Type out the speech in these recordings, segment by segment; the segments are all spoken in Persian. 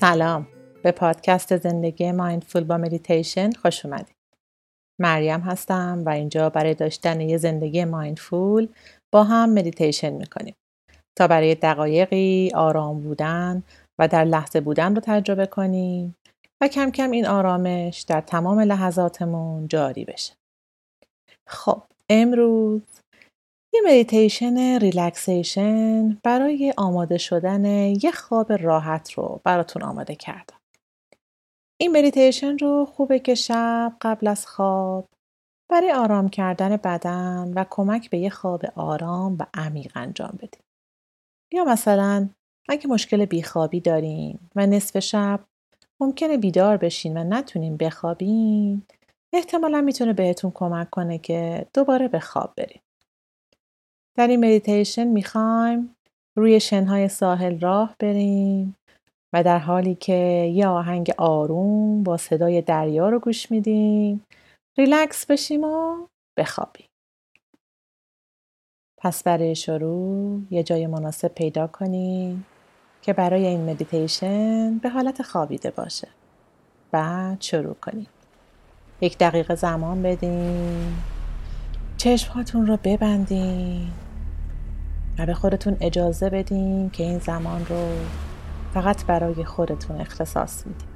سلام به پادکست زندگی mindful با مدیتیشن خوش اومدید. مریم هستم و اینجا برای داشتن یه زندگی mindful با هم مدیتیشن می‌کنیم تا برای دقایقی آرام بودن و در لحظه بودن رو تجربه کنیم و کم کم این آرامش در تمام لحظاتمون جاری بشه. خب امروز یه مدیتیشن relaxation برای آماده شدن یه خواب راحت رو براتون آماده کردم. این مدیتیشن رو خوبه که شب قبل از خواب برای آرام کردن بدن و کمک به یه خواب آرام و عمیق انجام بدیم. یا مثلا اگه مشکل بیخوابی داریم و نصف شب ممکنه بیدار بشین و نتونیم بخوابیم احتمالا می‌تونه بهتون کمک کنه که دوباره به خواب بریم. در این مدیتیشن می‌خوایم روی شنهای ساحل راه بریم و در حالی که یه آهنگ آروم با صدای دریا رو گوش میدیم ریلکس بشیم و بخوابیم. پس برای شروع یه جای مناسب پیدا کنیم که برای این مدیتیشن به حالت خوابیده باشه. بعد شروع کنیم. یک دقیقه زمان بدیم. چشم رو ببندین و به خودتون اجازه بدین که این زمان رو فقط برای خودتون اختصاص میدین.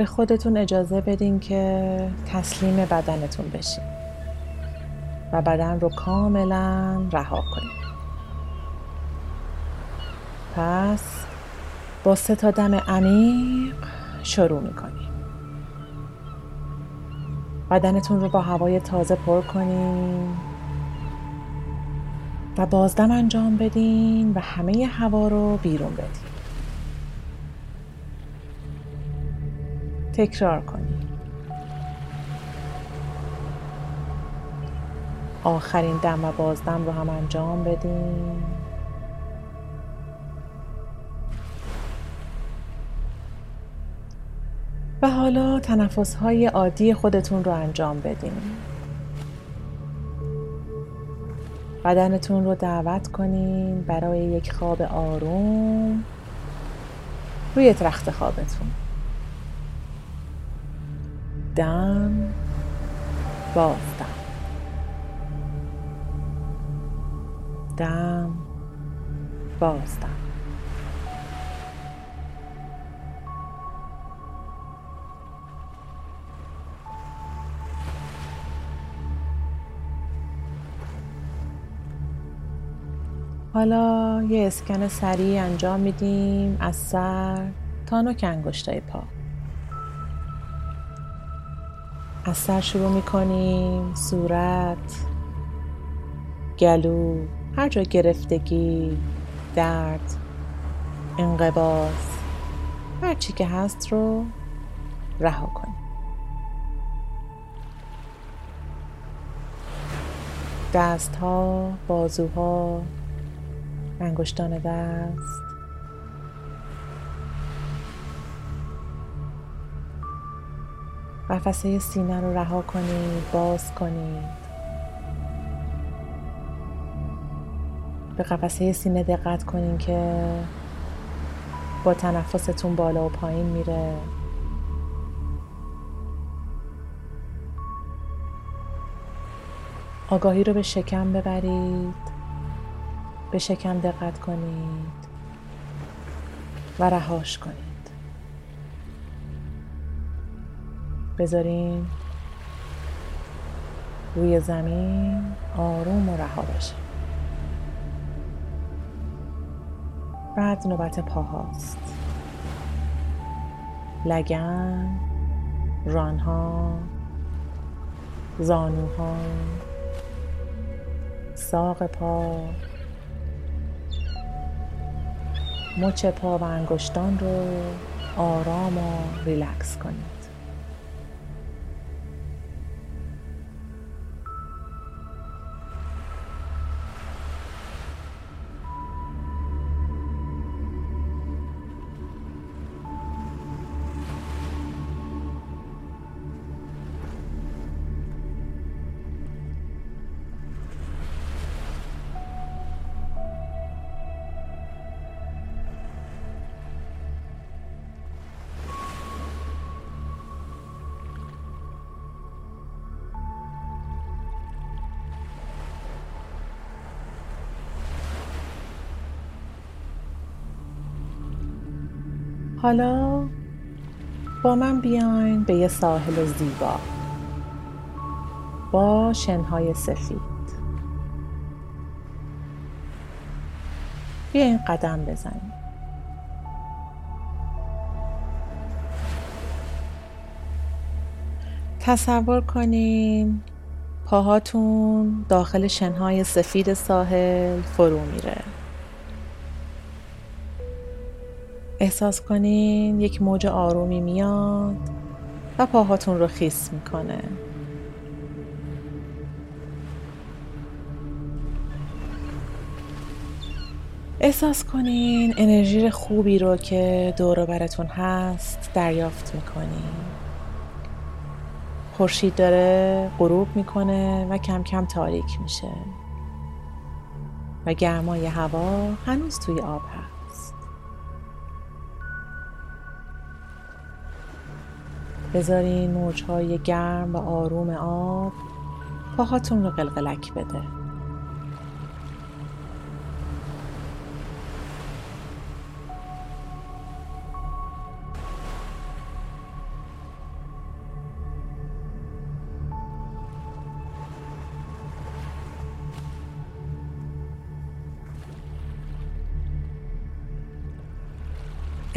به خودتون اجازه بدین که تسلیم بدنتون بشین و بدن رو کاملا رها کنید پس با سه تا دم عمیق شروع می‌کنیم بدنتون رو با هوای تازه پر کنیم و بازدم انجام بدین و همه هوا رو بیرون بدین. تکرار کنید آخرین دم و بازدم رو هم انجام بدین. و حالا تنفس های عادی خودتون رو انجام بدین. بدنتون رو دعوت کنین برای یک خواب آروم روی تخت خوابتون. دم بازدم دم بازدم حالا یه اسکن سریع انجام میدیم از سر تا نوک انگشتای پا. از سر شروع می‌کنیم. صورت گلو هر جا گرفتگی درد انقباز هر چی که هست رو رها کنیم. دست ها بازوها انگشتان دست. قفسه سینه رو رها کنید باز کنید. به قفسه سینه دقت کنید که با تنفستون بالا و پایین میره. آگاهی رو به شکم ببرید. به شکم دقت کنید. و رهاش کنید. بذاریم روی زمین آروم و رها بشه بعد نوبت پاهاست لگن رانها زانوها ساق پا مچ پا و انگشتان رو آرام و ریلکس کنید. حالا با من بیاین به یه ساحل زیبا. با شنهای سفید. بیاین قدم بزنیم. تصور کنین پاهاتون داخل شنهای سفید ساحل فرو میره. احساس کنین یک موج آرومی میاد و پاهاتون رو خیس می‌کنه. احساس کنین انرژی خوبی رو که دور براتون هست دریافت می‌کنین. خورشید داره غروب می‌کنه و کم کم تاریک میشه. و گرمای هوا هنوز توی آب هست. بذارین موجهای گرم و آروم آب پاهاتون رو قلقلک بده.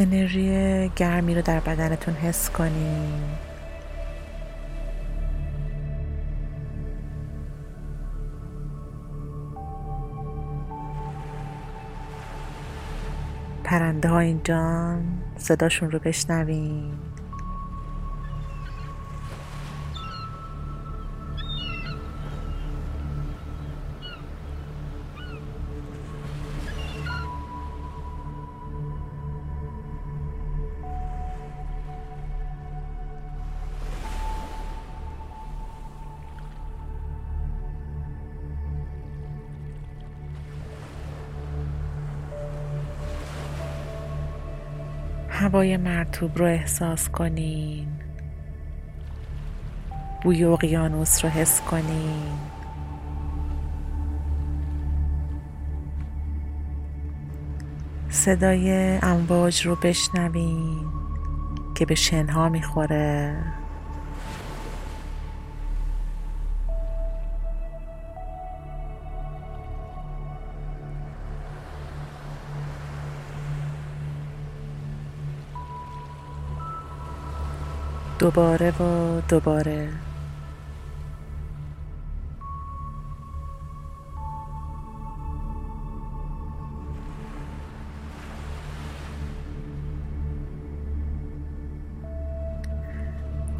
انرژی گرمی رو در بدنتون حس کنین پرنده ها اینجا صداشون رو بشنوین هوای مرتوب رو احساس کنین. بوی اقیانوس رو حس کنین. صدای امواج رو بشنوین که به شنها می‌خوره. دوباره و دوباره.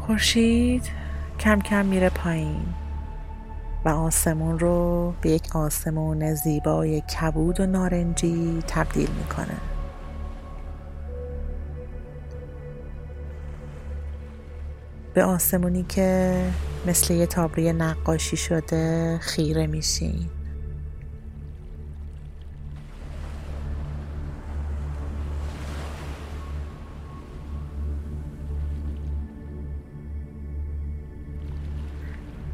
خورشید کم کم میره پایین و آسمون رو به یک آسمون زیبای کبود و نارنجی تبدیل می‌کنه. به آسمونی که مثل یه تابلوی نقاشی شده خیره میشین.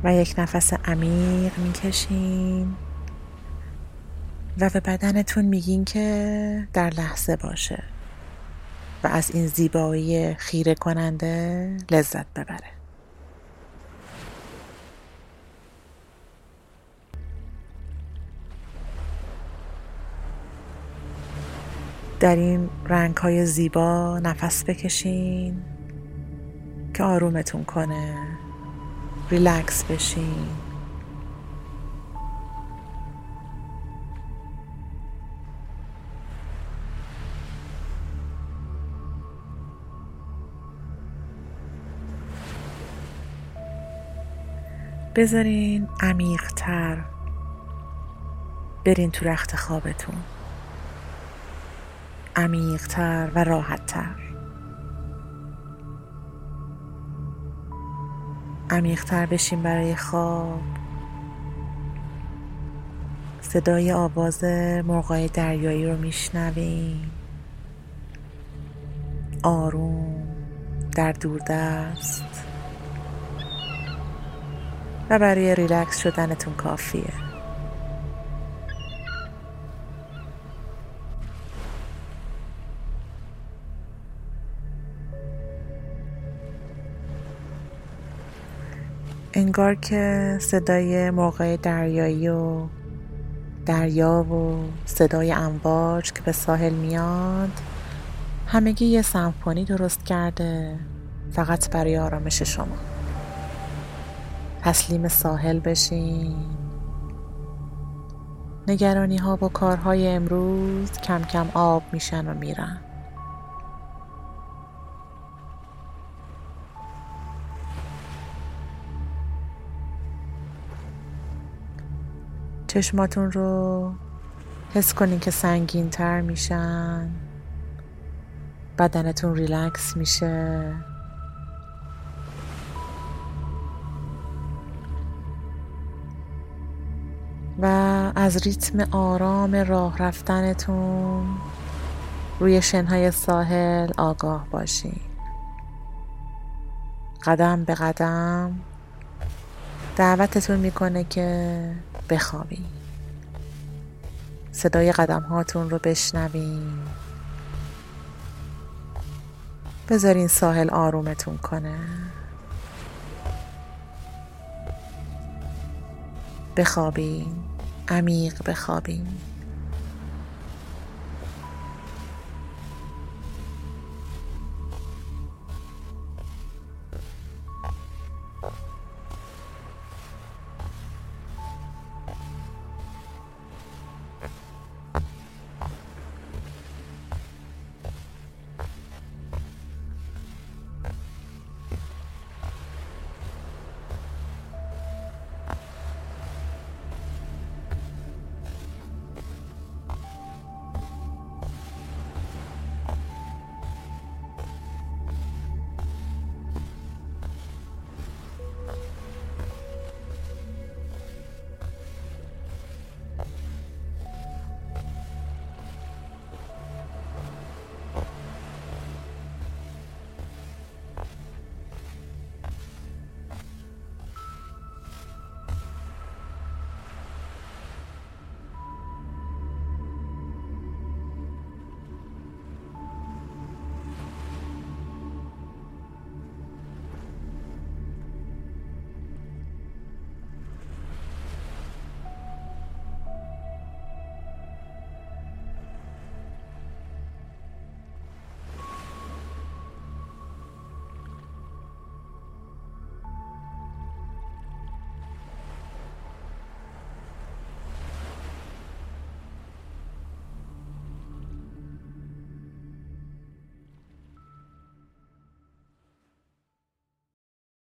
و یک nafas عمیق می‌کشین. و به بدنتون میگین که در لحظه باشه. و از این زیبایی خیره کننده لذت ببره. در این رنگ های زیبا نفس بکشین که آرومتون کنه. ریلکس بشین. بذارین عمیقتر برین تو رخت خوابتون. عمیقتر و راحتتر عمیقتر بشین برای خواب. صدای آواز مرغای دریایی رو میشنوین. آروم در دوردست. و برای ریلکس شدنتون کافیه. انگار که صدای مرغای دریایی و دریا و صدای امواج که به ساحل میاد همگی یه سمفونی درست کرده فقط برای آرامش شما. تسلیم ساحل بشین. نگرانی ها و کارهای امروز کم کم آب میشن و میرن. چشماتون رو حس کنین که سنگین تر میشن. بدنتون ریلکس میشه. از ریتم آرام راه رفتنتون روی شنهای ساحل آگاه باشین. قدم به قدم دعوتتون می‌کنه که بخوابین. صدای قدم هاتون رو بشنوین. بذارین ساحل آرومتون کنه. بخوابین. عمیق بخوابین